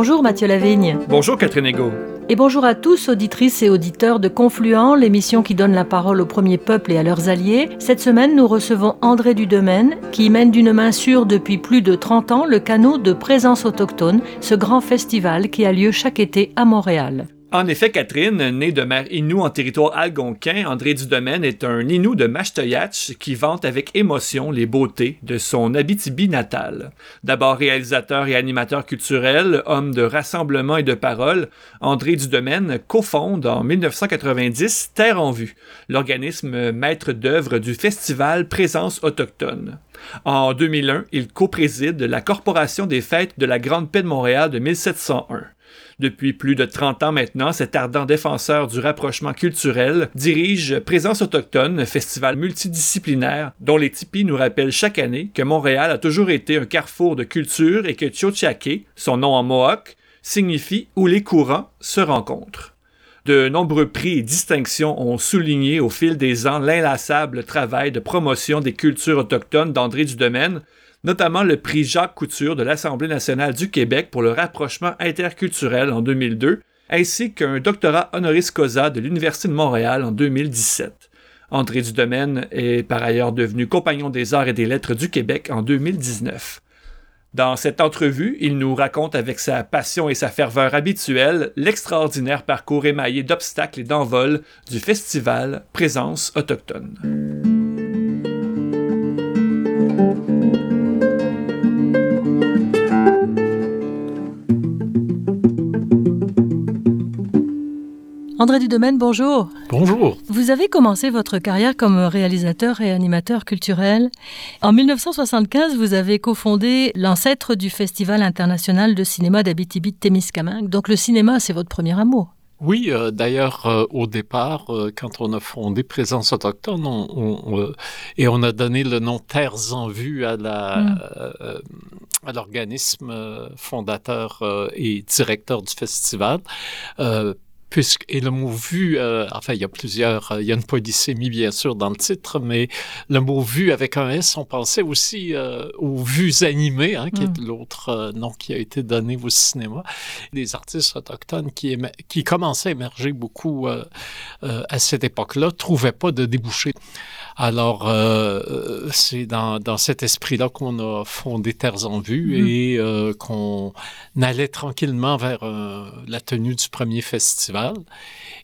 Bonjour Mathieu Lavigne. Bonjour Catherine Ego. Et bonjour à tous, auditrices et auditeurs de Confluent, l'émission qui donne la parole aux premiers peuples et à leurs alliés. Cette semaine, nous recevons André Dudemaine, qui mène d'une main sûre depuis plus de 30 ans le canot de présence autochtone, ce grand festival qui a lieu chaque été à Montréal. En effet, Catherine, née de mère Innu en territoire algonquin, André Dudemaine est un Innu de Mashtoyatch qui vante avec émotion les beautés de son Abitibi natal. D'abord réalisateur et animateur culturel, homme de rassemblement et de parole, André Dudemaine cofonde en 1990 Terre en vue, l'organisme maître d'œuvre du festival Présence autochtone. En 2001, il co-préside la Corporation des fêtes de la Grande Paix de Montréal de 1701. Depuis plus de 30 ans maintenant, cet ardent défenseur du rapprochement culturel dirige Présence autochtone, festival multidisciplinaire dont les tipis nous rappellent chaque année que Montréal a toujours été un carrefour de culture et que Tiochake, son nom en mohawk, signifie où les courants se rencontrent. De nombreux prix et distinctions ont souligné au fil des ans l'inlassable travail de promotion des cultures autochtones d'André Domaine notamment le prix Jacques Couture de l'Assemblée nationale du Québec pour le rapprochement interculturel en 2002, ainsi qu'un doctorat honoris causa de l'Université de Montréal en 2017. André Domaine est par ailleurs devenu compagnon des arts et des lettres du Québec en 2019. Dans cette entrevue, il nous raconte avec sa passion et sa ferveur habituelle l'extraordinaire parcours émaillé d'obstacles et d'envols du festival Présence autochtone. André Dudemaine, bonjour. Bonjour. Vous avez commencé votre carrière comme réalisateur et animateur culturel. En 1975, vous avez cofondé l'ancêtre du Festival international de cinéma d'Abitibi-Témiscamingue. Donc le cinéma, c'est votre premier amour. Oui, euh, d'ailleurs, euh, au départ, euh, quand on a fondé Présence autochtone, on, et on a donné le nom Terres en vue à la mm. à l'organisme fondateur et directeur du festival puisque, et le mot vu, euh, enfin, il y a plusieurs, euh, il y a une polysémie, bien sûr, dans le titre, mais le mot vu avec un S, on pensait aussi euh, aux vues animées, hein, qui est mm. l'autre nom qui a été donné au cinéma. Des artistes autochtones qui, qui commençaient à émerger beaucoup à cette époque-là, trouvaient pas de débouché. Alors, euh, c'est dans, dans, cet esprit-là qu'on a fondé Terres en Vue mm-hmm. et euh, qu'on allait tranquillement vers euh, la tenue du premier festival.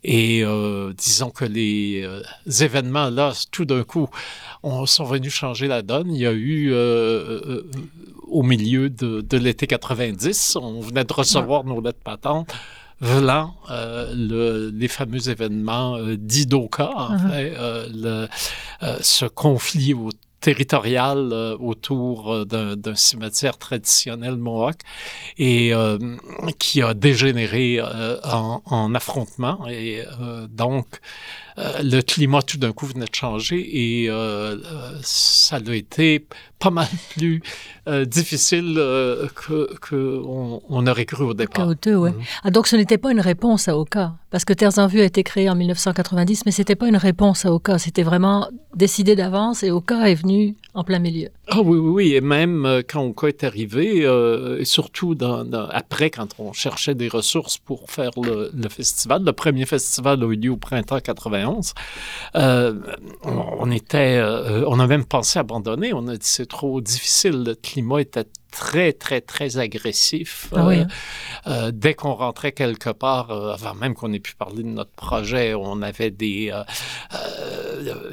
Et euh, disons que les euh, événements, là, tout d'un coup, on, sont venus changer la donne. Il y a eu, au milieu de, de l'été 90, on venait de recevoir nos lettres patentes euh, le, les fameux événements euh, d'Idoka, en fait, euh, le, euh, ce conflit au territorial euh, autour d'un cimetière traditionnel Mohawk et qui a dégénéré en, en, affrontement. Et donc le climat tout d'un coup venait de changer et ça a été pas mal plus euh, difficile euh, que, que on, aurait cru au départ. Chaoteux, ouais. Mhm. Ah, donc ce n'était pas une réponse à Oka, parce que Terres en vue a été créé en 1990, mais c'était pas une réponse à Oka, c'était vraiment décidé d'avance et Oka est venu en plein milieu. Ah oui, oui, oui, et même euh, quand Oka est arrivé, et surtout dans, après quand on cherchait des ressources pour faire le, le, festival, le premier festival a eu lieu au printemps 91, on, on, était, on a même pensé abandonner, on a dit trop difficile. Le climat était très, très, très agressif. Ah euh, hein? euh, dès qu'on rentrait quelque part, euh, avant même qu'on ait pu parler de notre projet, on avait des,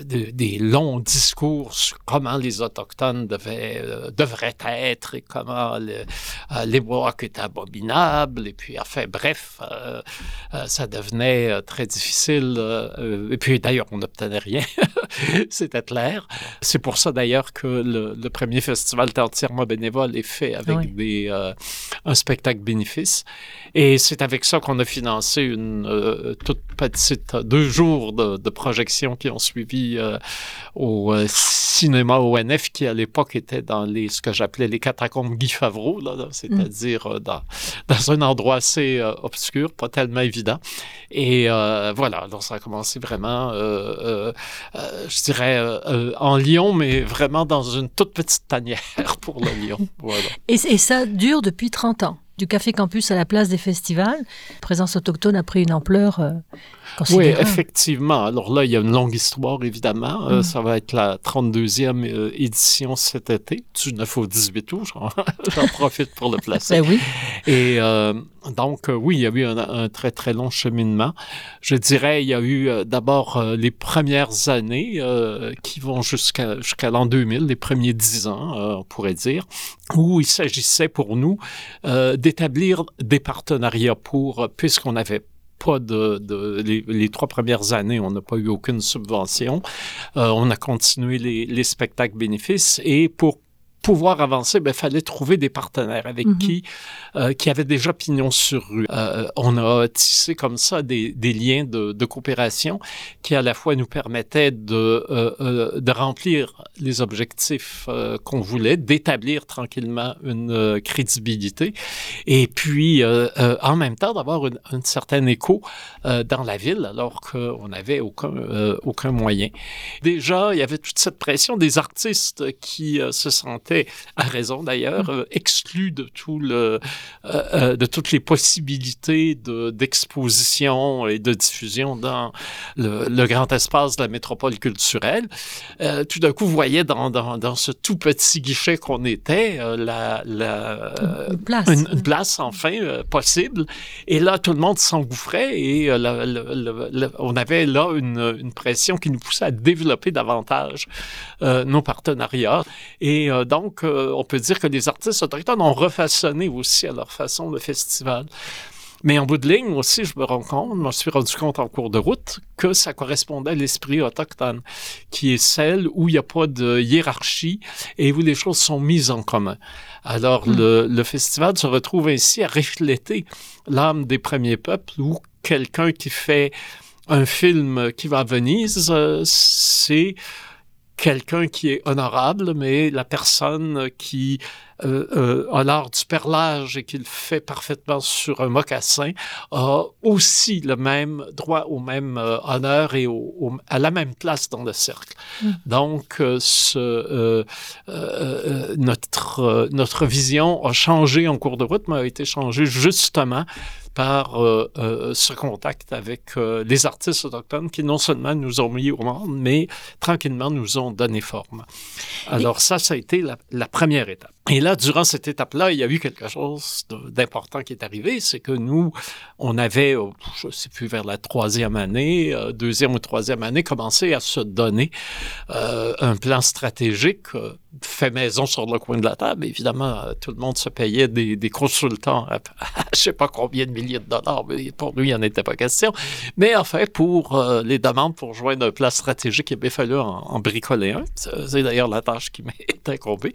des longs discours sur comment les Autochtones devaient, devraient être et comment les Mohawks étaient abominables. Et puis, enfin, bref, ça devenait très difficile. et puis, d'ailleurs, on n'obtenait rien. C'était clair. C'est pour ça, d'ailleurs, que le, le premier festival était entièrement bénévole et fait avec des, euh, un spectacle bénéfice. Et c'est avec ça qu'on a financé une euh, toute petite deux jours de, de projection qui ont suivi euh, au cinéma ONF qui à l'époque était dans les ce que j'appelais les catacombes Guy Favreau, là, c'est-à-dire mm. dans, dans un endroit assez obscur, pas tellement évident. Et voilà, alors ça a commencé vraiment, je dirais, en Lyon, mais vraiment dans une toute petite tanière pour le Lyon. Voilà. Et, ça dure depuis 30 ans? Du Café Campus à la place des festivals. La présence autochtone a pris une ampleur euh, oui, effectivement. Alors là, il y a une longue histoire, évidemment. Euh, mm. ça va être la 32e euh, édition cet été, du 9 au 18 août. J'en profite pour le placer. Ben oui. Et donc, oui, il y a eu un, très, très long cheminement. Je dirais, il y a eu d'abord les premières années qui vont jusqu'à jusqu'à l'an 2000, les premiers dix ans, on pourrait dire, où il s'agissait pour nous d'établir des partenariats pour, puisqu'on avait pas de, les, trois premières années, on n'a pas eu aucune subvention. Euh, on a continué les, les spectacles bénéfices et pour pouvoir avancer, il ben, fallait trouver des partenaires avec mhm. qui, euh, qui avaient déjà pignon sur rue. Euh, on a tissé comme ça des, des liens de, de, coopération qui à la fois nous permettaient de, euh, euh de remplir les objectifs euh, qu'on voulait, d'établir tranquillement une euh, crédibilité et puis en même temps d'avoir une, un certain écho dans la ville alors qu'on n'avait aucun, aucun moyen. Déjà, il y avait toute cette pression des artistes qui se sentaient à raison d'ailleurs, mm. euh, exclu de tout le, euh, euh, de toutes les possibilités de, d'exposition et de diffusion dans le, grand espace de la métropole culturelle. tout d'un coup, vous voyez dans, dans, dans, ce tout petit guichet qu'on était, la, la, une place, une, place enfin possible. Et là, tout le monde s'engouffrait et on avait là une, une, pression qui nous poussait à développer davantage nos partenariats. Et donc, donc, euh, on peut dire que les artistes autochtones ont refaçonné aussi à leur façon le festival. Mais en bout de ligne aussi, je me rends compte, je me suis rendu compte en cours de route que ça correspondait à l'esprit autochtone, qui est celle où il n'y a pas de hiérarchie et où les choses sont mises en commun. Alors, hmm. le, festival se retrouve ainsi à refléter l'âme des premiers peuples où quelqu'un qui fait un film qui va à Venise, euh, c'est quelqu'un qui est honorable, mais la personne qui euh, euh, a l'art du perlage et qui le fait parfaitement sur un mocassin a aussi le même droit au même euh, honneur et au, à la même place dans le cercle. Mm. Donc, ce, notre, notre vision a changé en cours de route, mais a été changée justement par euh, euh, ce contact avec euh, les artistes autochtones qui non seulement nous ont mis au monde, mais tranquillement nous ont donné forme. Alors ça, ça a été la, la première étape. Et là, durant cette étape-là, il y a eu quelque chose d'important qui est arrivé, c'est que nous, on avait, je ne sais plus, vers la troisième année, deuxième ou troisième année, commencé à se donner euh, un plan stratégique fait maison sur le coin de la table. Évidemment, tout le monde se payait des, des consultants à, je sais pas combien de milliers de dollars, mais pour lui, il n'en était pas question. Mais en fait, pour euh, les demandes pour joindre un plan stratégique, il avait fallu en, bricoler un. C'est d'ailleurs la tâche qui m'est incombée.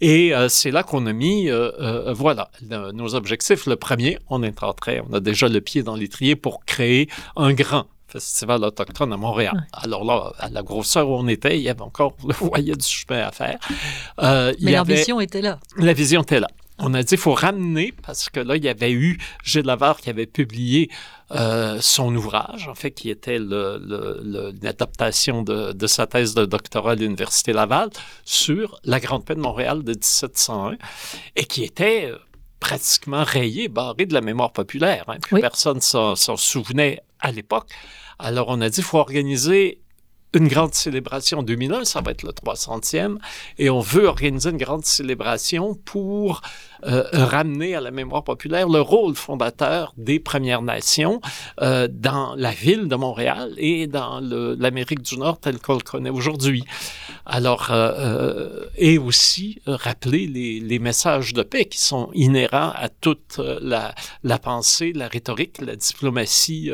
Et euh, c'est là qu'on a mis, euh, voilà, nos objectifs. Le premier, on est entré, on a déjà le pied dans l'étrier pour créer un grand festival autochtone à Montréal. Alors là, à la grosseur où on était, il y avait encore le foyer du chemin à faire. Mais l'ambition était là. La vision était là on a dit qu'il faut ramener, parce que là, il y avait eu Gilles Lavar qui avait publié euh, son ouvrage, en fait, qui était l'adaptation de, de, sa thèse de doctorat à l'Université Laval sur la Grande Paix de Montréal de 1701, et qui était euh, pratiquement rayé, barré de la mémoire populaire. Hein. Personne s'en souvenait à l'époque. Alors, on a dit qu'il faut organiser une grande célébration en 2001, ça va être le 300e, et on veut organiser une grande célébration pour euh, ramener à la mémoire populaire le rôle fondateur des Premières Nations euh, dans la ville de Montréal et dans l'Amérique du Nord telle qu'on le connaît aujourd'hui. Alors, euh, euh et aussi rappeler les, les, messages de paix qui sont inhérents à toute la, la pensée, la rhétorique, la diplomatie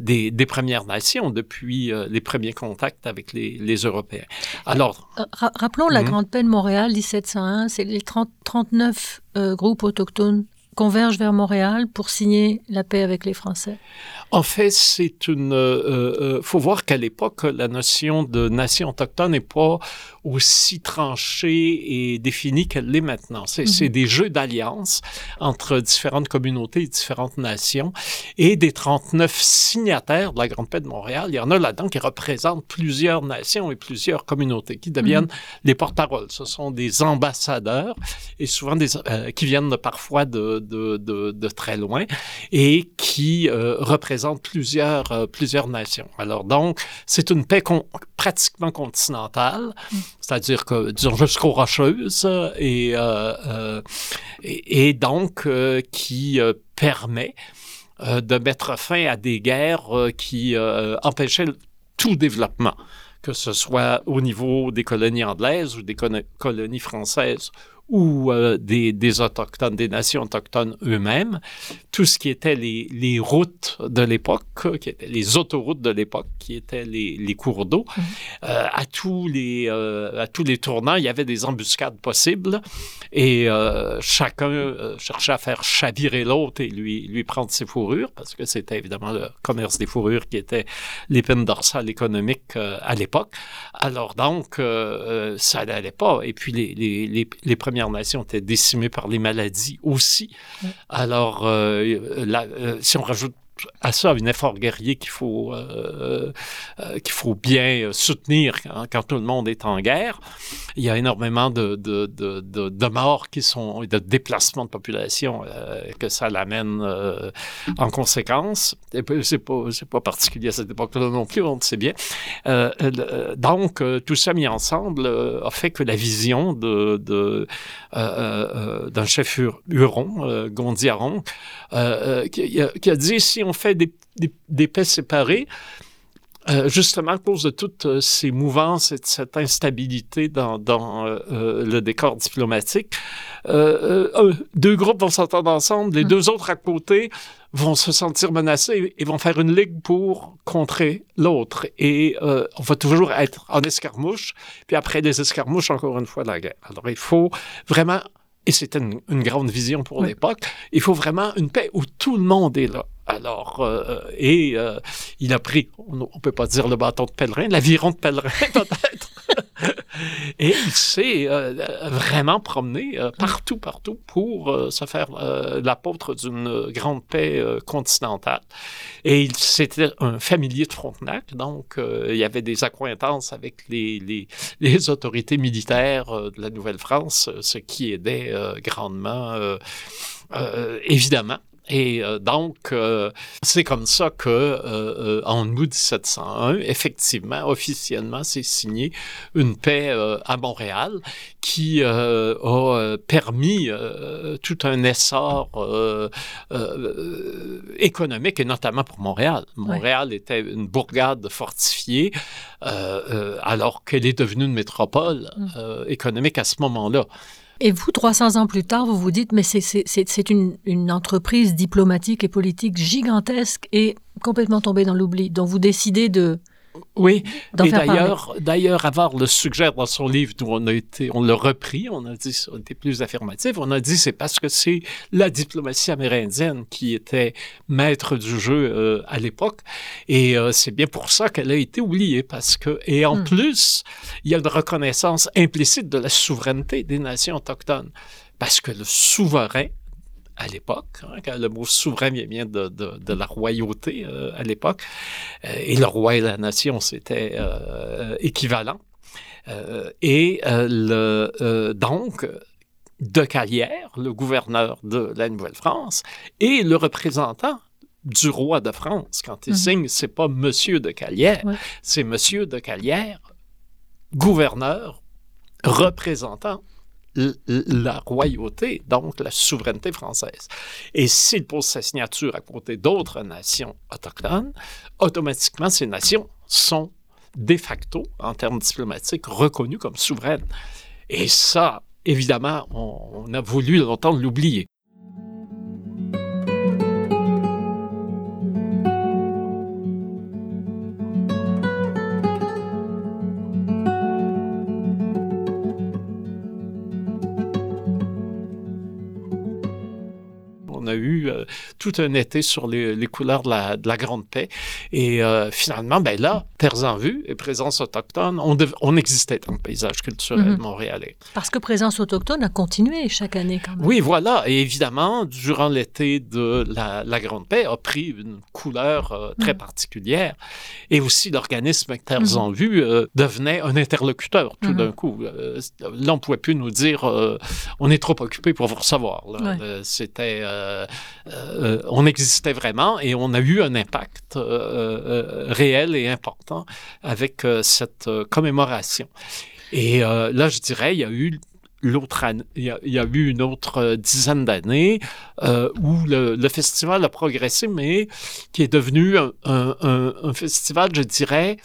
des, des, Premières Nations depuis les premiers contacts avec les, les Européens. Alors, rappelons la mhm. Grande Paix de Montréal 1701, c'est les 30 39 euh, groupes autochtones convergent vers Montréal pour signer la paix avec les Français en fait, c'est une. Euh, euh, faut voir qu'à l'époque, la notion de nation autochtone n'est pas aussi tranchée et définie qu'elle l'est maintenant. C'est mm des jeux d'alliance entre différentes communautés et différentes nations. Et des 39 signataires de la Grande Paix de Montréal, il y en a là-dedans qui représentent plusieurs nations et plusieurs communautés qui deviennent mhm. les porte-paroles. Ce sont des ambassadeurs et souvent des, euh, qui viennent parfois de, de, de, de, très loin et qui euh, représentent plusieurs, euh, plusieurs nations. Alors donc, c'est une paix pratiquement continentale. Mm c'est-à-dire que, jusqu'aux Rocheuses, et, euh, euh et, et, donc euh, qui permet de mettre fin à des guerres qui empêchaient tout développement, que ce soit au niveau des colonies anglaises ou des colonies françaises ou euh, des, des, autochtones, des nations autochtones eux-mêmes, tout ce qui était les, les routes de l'époque, qui étaient les autoroutes de l'époque, qui étaient les, les cours d'eau, mmh. euh, à tous les euh, à tous les tournants, il y avait des embuscades possibles et euh, chacun cherchait à faire chavirer l'autre et lui lui prendre ses fourrures parce que c'était évidemment le commerce des fourrures qui était l'épine dorsale économique à l'époque. Alors donc ça n'allait pas et puis les les, les, les premiers Premières Nations étaient décimées par les maladies aussi. Alors, euh, euh, si on rajoute à ça un effort guerrier qu'il faut euh, euh, qu'il faut bien soutenir quand, tout le monde est en guerre. Il y a énormément de, de, de, de, morts qui sont de déplacements de population euh, que ça l'amène euh, en conséquence. Et c'est pas pas particulier à cette époque-là non plus, on le sait bien. Euh, donc tout ça mis ensemble a fait que la vision de, d'un chef huron, Gondiaron, qui, qui a dit si on fait des, des, paix séparées, euh, justement à cause de toutes euh, ces mouvances et de cette instabilité dans, dans euh, le décor diplomatique. deux groupes vont s'entendre ensemble, les mm. deux autres à côté vont se sentir menacés et vont faire une ligue pour contrer l'autre. Et on va toujours être en escarmouche, puis après les escarmouches, encore une fois, la guerre. Alors il faut vraiment et c'était une, une, grande vision pour l'époque, il faut vraiment une paix où tout le monde est là. Alors, euh, et euh, il a pris, on ne peut pas dire le bâton de pèlerin, l'aviron de pèlerin peut-être. Et il s'est euh, vraiment promené partout, partout pour se faire l'apôtre d'une grande paix continentale. Et il c'était un familier de Frontenac, donc il y avait des accointances avec les autorités militaires de la Nouvelle-France, ce qui aidait grandement, évidemment. Et euh, donc, euh, c'est comme ça que, euh, en août 1701, effectivement, officiellement, c'est signé une paix à Montréal qui a permis tout un essor économique, et notamment pour Montréal. Montréal était une bourgade fortifiée, alors qu'elle est devenue une métropole mmh. économique à ce moment-là. Et vous, 300 ans plus tard, vous vous dites, mais c'est une, une entreprise diplomatique et politique gigantesque et complètement tombée dans l'oubli. Donc vous décidez de, oui, et d'ailleurs, d'ailleurs, le suggère dans son livre, où on a été, on l'a repris, on a dit, on était plus affirmatif, on a dit c'est parce que c'est la diplomatie amérindienne qui était maître du jeu euh, à l'époque, et euh, c'est bien pour ça qu'elle a été oubliée, parce que, et en hmm. plus, il y a une reconnaissance implicite de la souveraineté des nations autochtones, parce que le souverain à l'époque, hein, quand le mot souverain vient de, de, de la royauté euh, à l'époque, euh, et le roi et la nation, c'était euh, équivalent. et le, donc, de Calière, le gouverneur de la Nouvelle-France, et le représentant du roi de France. Quand il mm-hmm. signe, c'est pas Monsieur de Calière, c'est Monsieur de Calière, gouverneur, représentant la royauté, donc la souveraineté française. Et s'il pose sa signature à côté d'autres nations autochtones, automatiquement, ces nations sont de facto, en termes diplomatiques, reconnues comme souveraines. Et ça, évidemment, on, a voulu longtemps l'oublier. On a eu euh, tout un été sur les, couleurs de la, de la, Grande Paix. Et euh, finalement, ben là, Terres en vue et présence autochtone, on, on existait dans le paysage culturel mhm. montréalais. Parce que présence autochtone a continué chaque année quand même. Oui, voilà. Et évidemment, durant l'été de la, la, Grande Paix, a pris une couleur euh, très mhm. particulière. Et aussi, l'organisme Terres mhm. en vue devenait un interlocuteur tout d'un coup. là, on ne pouvait plus nous dire on est trop occupé pour vous recevoir. C'était, on existait vraiment et on a eu un impact réel et important avec cette commémoration. Et là, je dirais, il y a eu l'autre il, y a, eu une autre dizaine d'années où le, festival a progressé, mais qui est devenu un, un festival, je dirais,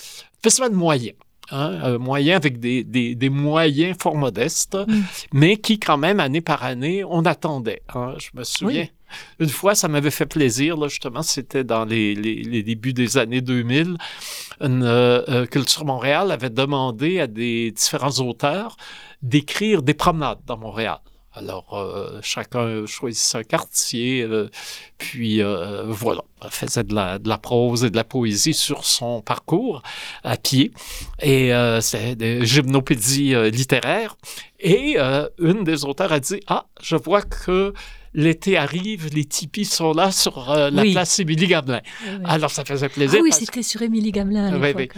festival moyen. Hein, moyen avec des, des, des, moyens fort modestes, mm. mais qui quand même, année par année, on attendait. Hein. Je me souviens. Une fois, ça m'avait fait plaisir, là, justement, c'était dans les, les, les, débuts des années 2000. Une, euh, euh, Culture Montréal avait demandé à des différents auteurs d'écrire des promenades dans Montréal. Alors, euh, chacun choisissait un quartier, euh, puis euh, voilà, faisait de la, de la, prose et de la poésie sur son parcours à pied. Et c'est des gymnopédies littéraires. Et une des auteurs a dit, ah, je vois que l'été arrive, les tipis sont là sur euh, la place Émilie Gamelin. Alors, ça faisait plaisir. Ah oui, c'était sur Émilie Gamelin à l'époque.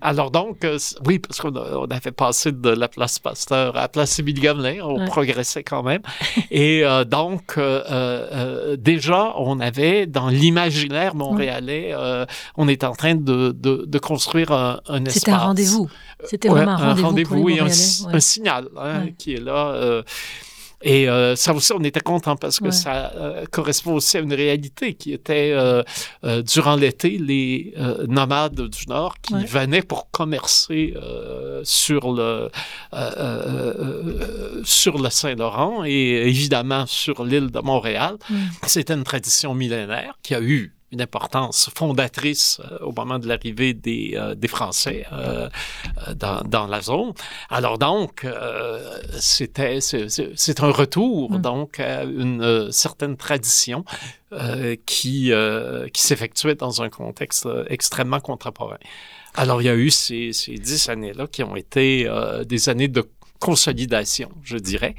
Alors donc, euh, oui, parce qu'on avait passé de la place Pasteur à la place Émilie Gamelin, on progressait quand même. Et euh, donc, déjà, on avait dans l'imaginaire montréalais, on était en train de, de, construire un, un espace. C'était un rendez-vous. C'était vraiment un rendez-vous. et un, signal hein, qui est là. Et euh, ça aussi, on était content parce que ça euh, correspond aussi à une réalité qui était euh, durant l'été les nomades du Nord qui venaient pour commercer sur le sur le Saint-Laurent et évidemment sur l'île de Montréal. C'était une tradition millénaire qui a eu une importance fondatrice euh, au moment de l'arrivée des, euh, des Français euh, dans, dans, la zone. Alors donc, c'était c'est un retour mm. donc à une certaine tradition qui qui s'effectuait dans un contexte extrêmement contemporain. Alors il y a eu ces, ces dix années-là qui ont été des années de consolidation, je dirais.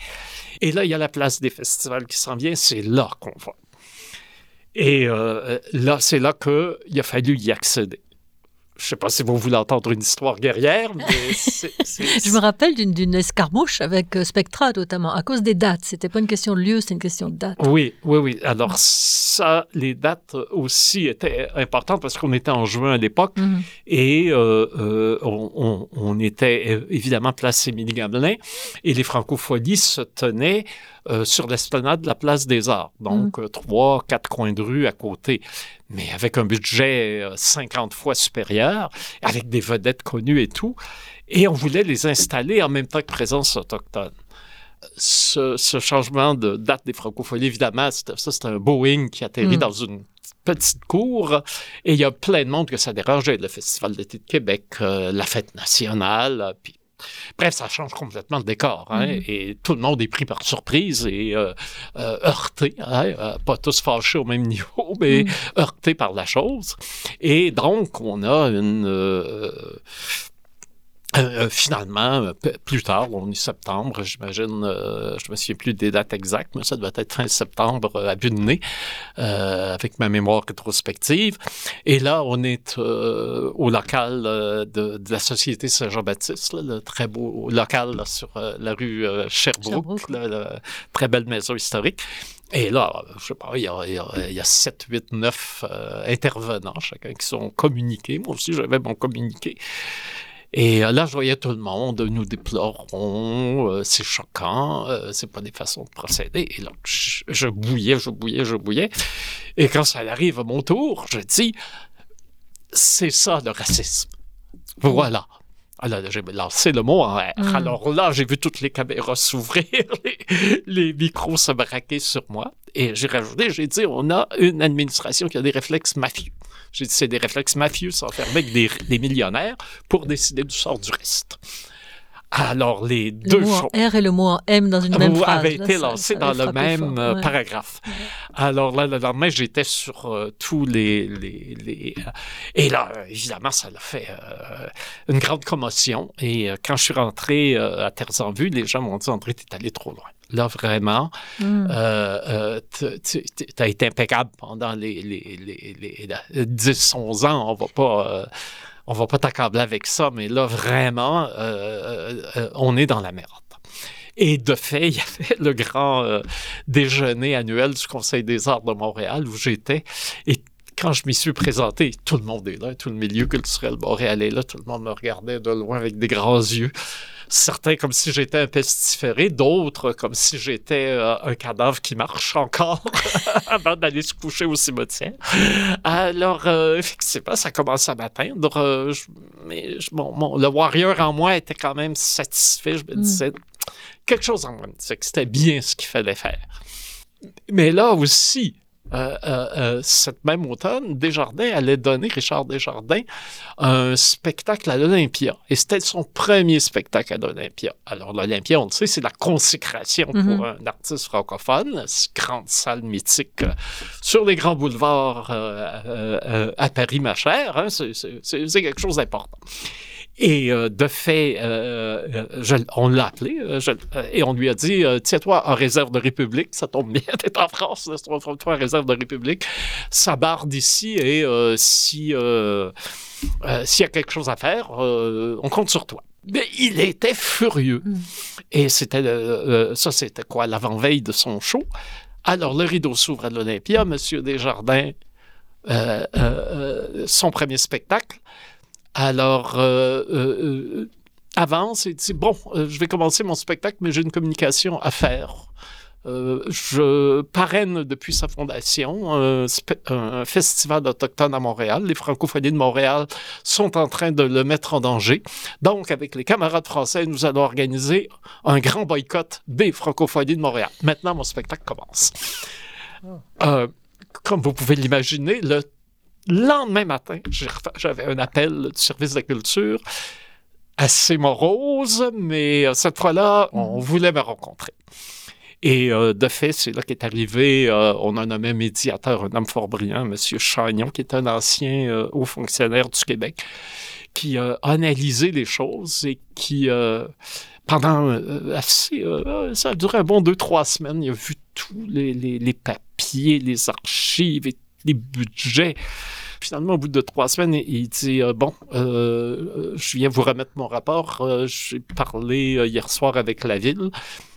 Et là, il y a la place des festivals qui s'en vient. C'est là qu'on voit et euh, là, c'est là qu'il a fallu y accéder. Je ne sais pas si vous voulez entendre une histoire guerrière, mais c'est... Je me rappelle d'une escarmouche avec euh, Spectra, notamment, à cause des dates. C'était pas une question de lieu, c'est une question de date. Oui, oui, oui. Alors ça, les dates aussi étaient importantes parce qu'on était en juin à l'époque mhm. et euh, on, on, était évidemment place Émilie Gamelin et les francophonies se tenaient euh, sur l'esplanade de la place des Arts. Donc, mm. euh, trois, quatre coins de rue à côté, mais avec un budget 50 euh, fois supérieur, avec des vedettes connues et tout. Et on voulait les installer en même temps que présence autochtone. Ce, changement de date des francophonies, évidemment, ça, c'était un Boeing qui atterrit mm. dans une petite cour et il y a plein de monde que ça dérangeait. Le Festival d'été de Québec, la fête nationale, puis Bref, ça change complètement le décor. Hein, mm-hmm. Et tout le monde est pris par surprise et euh, euh, heurté. Hein, euh, pas tous fâchés au même niveau, mais mm. heurté par la chose. Et donc, on a une euh, euh, finalement, euh, plus tard, on est septembre, j'imagine, je me souviens plus des dates exactes, mais ça doit être fin septembre à but de nez, avec ma mémoire rétrospective. Et là, on est au local de, la Société Saint-Jean-Baptiste, le très beau local sur la rue Sherbrooke, la très belle maison historique. Et là, je sais pas, il y a, il y a, 7, 8, 9 intervenants, chacun qui sont communiqués. Moi aussi, j'avais mon communiqué. Et là, je voyais tout le monde, nous déplorons, euh, c'est choquant, euh, c'est pas des façons de procéder. Et là, je, bouillais, je bouillais, je bouillais. Et quand ça arrive à mon tour, je dis, c'est ça le racisme. Voilà. Alors, j'ai lancé le mot en l'air. Mm. Alors là, j'ai vu toutes les caméras s'ouvrir, les, les, micros se braquer sur moi. Et j'ai rajouté, j'ai dit, on a une administration qui a des réflexes mafieux. J'ai dit, c'est des réflexes mafieux s'enfermer avec des, des millionnaires pour décider du sort du reste. Alors, les deux le mot choses. en R et le mot en M dans une même phrase. Là, été ça- lancé ça dans le même fort, euh, ouais. paragraphe. Alors là, le lendemain, j'étais sur euh, tous les, les, les, euh, Et là, évidemment, ça l'a fait euh, une grande commotion. Et quand je suis rentré à Terres en Vue, les gens m'ont dit, André, t'es allé trop loin. Là, vraiment, euh, euh, tu as été impeccable pendant les, les, les, les, la- 10, 11 ans. On va pas... euh, on va pas t'accabler avec ça, mais là, vraiment, euh, on est dans la merde. Et de fait, il y avait le grand euh, déjeuner annuel du Conseil des arts de Montréal où j'étais. Et quand je m'y suis présenté, tout le monde est là, tout le milieu culturel montréalais est là, tout le monde me regardait de loin avec des grands yeux. Certains comme si j'étais un pestiféré, d'autres comme si j'étais euh, un cadavre qui marche encore avant d'aller se coucher au cimetière. Alors, euh, effectivement, ça commençait à m'atteindre. euh, mais je- mon- mon- le warrior en moi était quand même satisfait. Je me Mm. disais, quelque chose en moi me disait que c'était bien ce qu'il fallait faire. Mais là aussi, euh, euh, euh, cette même automne, Desjardins allait donner, Richard Desjardins, un spectacle à l'Olympia. Et c'était son premier spectacle à l'Olympia. Alors, l'Olympia, on le sait, c'est la consécration pour un artiste francophone, cette grande salle mythique euh, sur les grands boulevards euh, euh, euh, à Paris, ma chère. hein. C'est- c'est c'est- c'est quelque chose d'important. Et euh, de fait, euh, euh, je- on l'a appelé je- et on lui a dit Tiens-toi en réserve de République, ça tombe bien, t'es en France, laisse-toi toi en réserve de République. Ça barre d'ici et si s'il y a quelque chose à faire, on compte sur toi. Mais il était furieux. Mm. Et c'était ça, c'était quoi l'avant-veille de son show? Alors le rideau s'ouvre à l'Olympia, Monsieur Desjardins, euh, son premier spectacle. Alors, euh, euh, euh, avance et dit Bon, je vais commencer mon spectacle, mais j'ai une communication à faire. Euh, je parraine depuis sa fondation un, festival autochtone à Montréal. Les francophonies de Montréal sont en train de le mettre en danger. Donc, avec les camarades français, nous allons organiser un grand boycott des francophonies de Montréal. Maintenant, mon spectacle commence. Euh, comme vous pouvez l'imaginer, le lendemain matin, j'avais un appel du service de la culture assez morose, mais euh, cette fois-là, on voulait me rencontrer. Et euh, de fait, c'est là qu'est arrivé, euh, on a nommé médiateur un homme fort brillant, M. Chagnon, qui est un ancien euh, haut fonctionnaire du Québec, qui a analysé les choses et qui, pendant assez, ça a duré un bon deux, trois semaines, il a vu tous les, les, les papiers, les archives et les budgets. Finalement, au bout de trois semaines, il- dit euh, Bon, euh, euh, je viens vous remettre mon rapport. Euh, j'ai parlé hier soir avec la ville.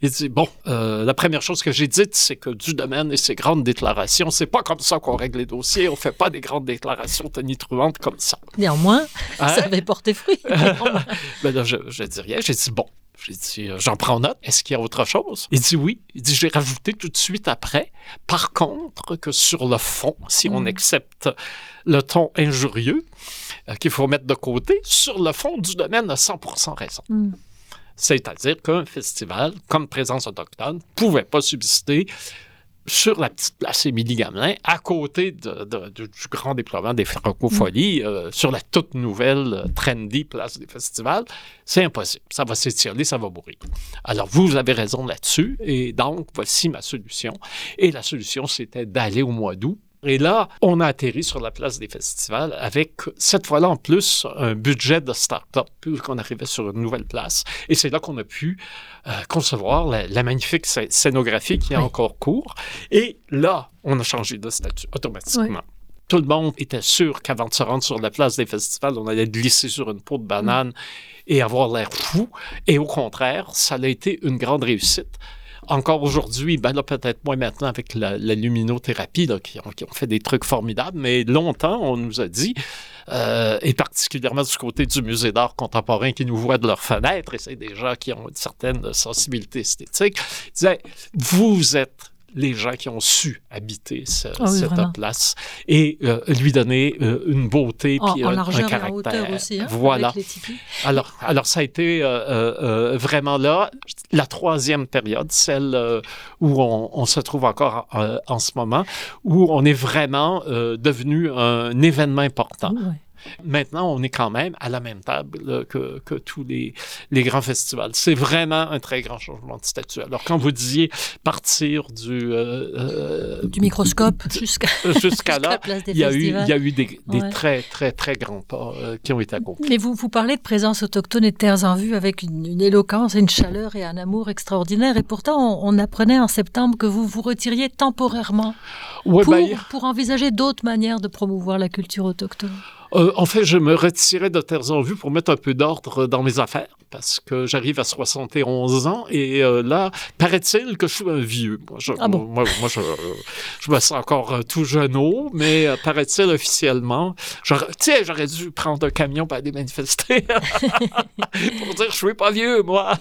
Il dit Bon, euh, la première chose que j'ai dite, c'est que du domaine et ses grandes déclarations, c'est pas comme ça qu'on règle les dossiers. On fait pas des grandes déclarations tonitruantes comme ça. Néanmoins, Hein? ça avait porté fruit. Ben là, je, je dis rien. J'ai dit Bon. J'ai dit, euh, j'en prends note. Est-ce qu'il y a autre chose? Il dit oui. Il dit, j'ai rajouté tout de suite après. Par contre, que sur le fond, si on Mm. accepte le ton injurieux, euh, qu'il faut mettre de côté, sur le fond du domaine a 100% raison. Mm. C'est-à-dire qu'un festival, comme présence autochtone, pouvait pas subsister sur la petite place Émilie-Gamelin, à côté de- de- de- du grand déploiement des francopholies, euh, sur la toute nouvelle, euh, trendy place des festivals, c'est impossible. Ça va s'étirer, ça va mourir. Alors, vous avez raison là-dessus, et donc, voici ma solution. Et la solution, c'était d'aller au mois d'août. Et là, on a atterri sur la place des festivals avec, cette fois-là en plus, un budget de start-up, puisqu'on arrivait sur une nouvelle place. Et c'est là qu'on a pu euh, concevoir la, la magnifique scé- scénographie qui est Oui. encore cours. Et là, on a changé de statut automatiquement. Tout le monde était sûr qu'avant de se rendre sur la place des festivals, on allait glisser sur une peau de banane et avoir l'air fou. Et au contraire, ça a été une grande réussite. Encore aujourd'hui, ben là, peut-être moins maintenant avec la, la luminothérapie, là, qui, ont, qui ont fait des trucs formidables, mais longtemps, on nous a dit, euh, et particulièrement du côté du musée d'art contemporain qui nous voit de leurs fenêtres, et c'est des gens qui ont une certaine sensibilité esthétique, disaient, vous êtes les gens qui ont su habiter ce- Ah oui, cette vraiment. place et euh, lui donner euh, une beauté En, puis en un, un largeur et en caractère. hauteur aussi. hein, voilà. avec les tipis. Alors, alors, ça a été euh, vraiment là la troisième période, celle où on, on se trouve encore en ce moment, où on est vraiment devenu un événement important. Ouais. Maintenant, on est quand même à la même table que, que, tous les, les grands festivals. C'est vraiment un très grand changement de statut. Alors, quand vous disiez partir du... Euh, du microscope jusqu'à jusqu'à là, il y, a eu, il y a eu des, des très, très, très grands pas qui ont été accomplis. Mais vous, vous parlez de présence autochtone et de terres en vue avec une, une éloquence, une chaleur et un amour extraordinaire. Et pourtant, on, apprenait en septembre que vous vous retiriez temporairement pour, bah, pour envisager d'autres manières de promouvoir la culture autochtone. Euh, en fait, je me retirais de Terres en Vue pour mettre un peu d'ordre dans mes affaires parce que j'arrive à 71 ans et euh, là, paraît-il que je suis un vieux. Moi, je, ah bon? moi, moi je, je, me sens encore euh, tout jeune, mais euh, paraît-il officiellement, tiens, j'aurais dû prendre un camion pour aller manifester pour dire je suis pas vieux, moi.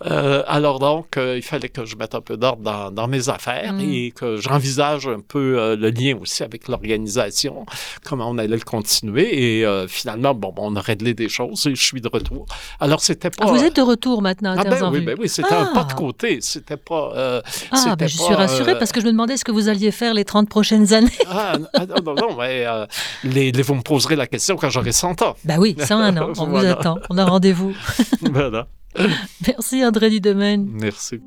alors donc, il fallait que je mette un peu d'ordre dans, dans, mes affaires mm. et que j'envisage un peu le lien aussi avec l'organisation, comment on allait le continuer et finalement, bon, on a réglé des choses et je suis de retour. Alors, c'était pas. Ah, vous êtes de retour maintenant à ah, ben, oui, ben oui, c'était un pas de ah. côté. C'était pas. Euh, ah, ben, je suis rassurée euh, parce que je me demandais ce que vous alliez faire les 30 prochaines années. ah, non, non, mais euh, les, les, vous me poserez la question quand j'aurai 100 ans. Ben oui, 101 ans. On vous attend. On a rendez-vous. voilà. Merci André Dudemaine. Merci.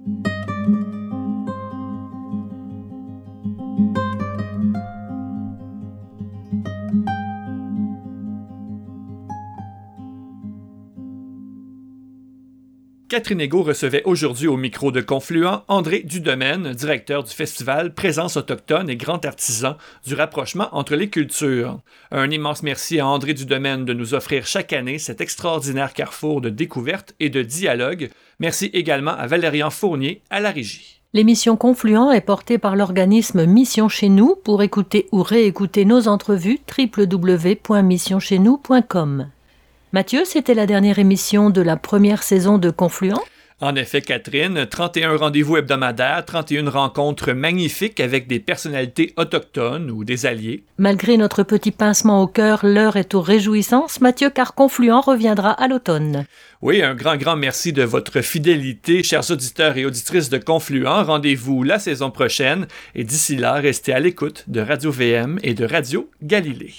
Catherine Ego recevait aujourd'hui au micro de Confluent André Dudemaine, directeur du festival Présence autochtone et grand artisan du rapprochement entre les cultures. Un immense merci à André Dudemaine de nous offrir chaque année cet extraordinaire carrefour de découverte et de dialogue. Merci également à Valérian Fournier à la régie. L'émission Confluent est portée par l'organisme Mission Chez Nous. Pour écouter ou réécouter nos entrevues, www.missioncheznous.com. Mathieu, c'était la dernière émission de la première saison de Confluent? En effet, Catherine, 31 rendez-vous hebdomadaires, 31 rencontres magnifiques avec des personnalités autochtones ou des alliés. Malgré notre petit pincement au cœur, l'heure est aux réjouissances, Mathieu, car Confluent reviendra à l'automne. Oui, un grand, grand merci de votre fidélité, chers auditeurs et auditrices de Confluent. Rendez-vous la saison prochaine et d'ici là, restez à l'écoute de Radio VM et de Radio Galilée.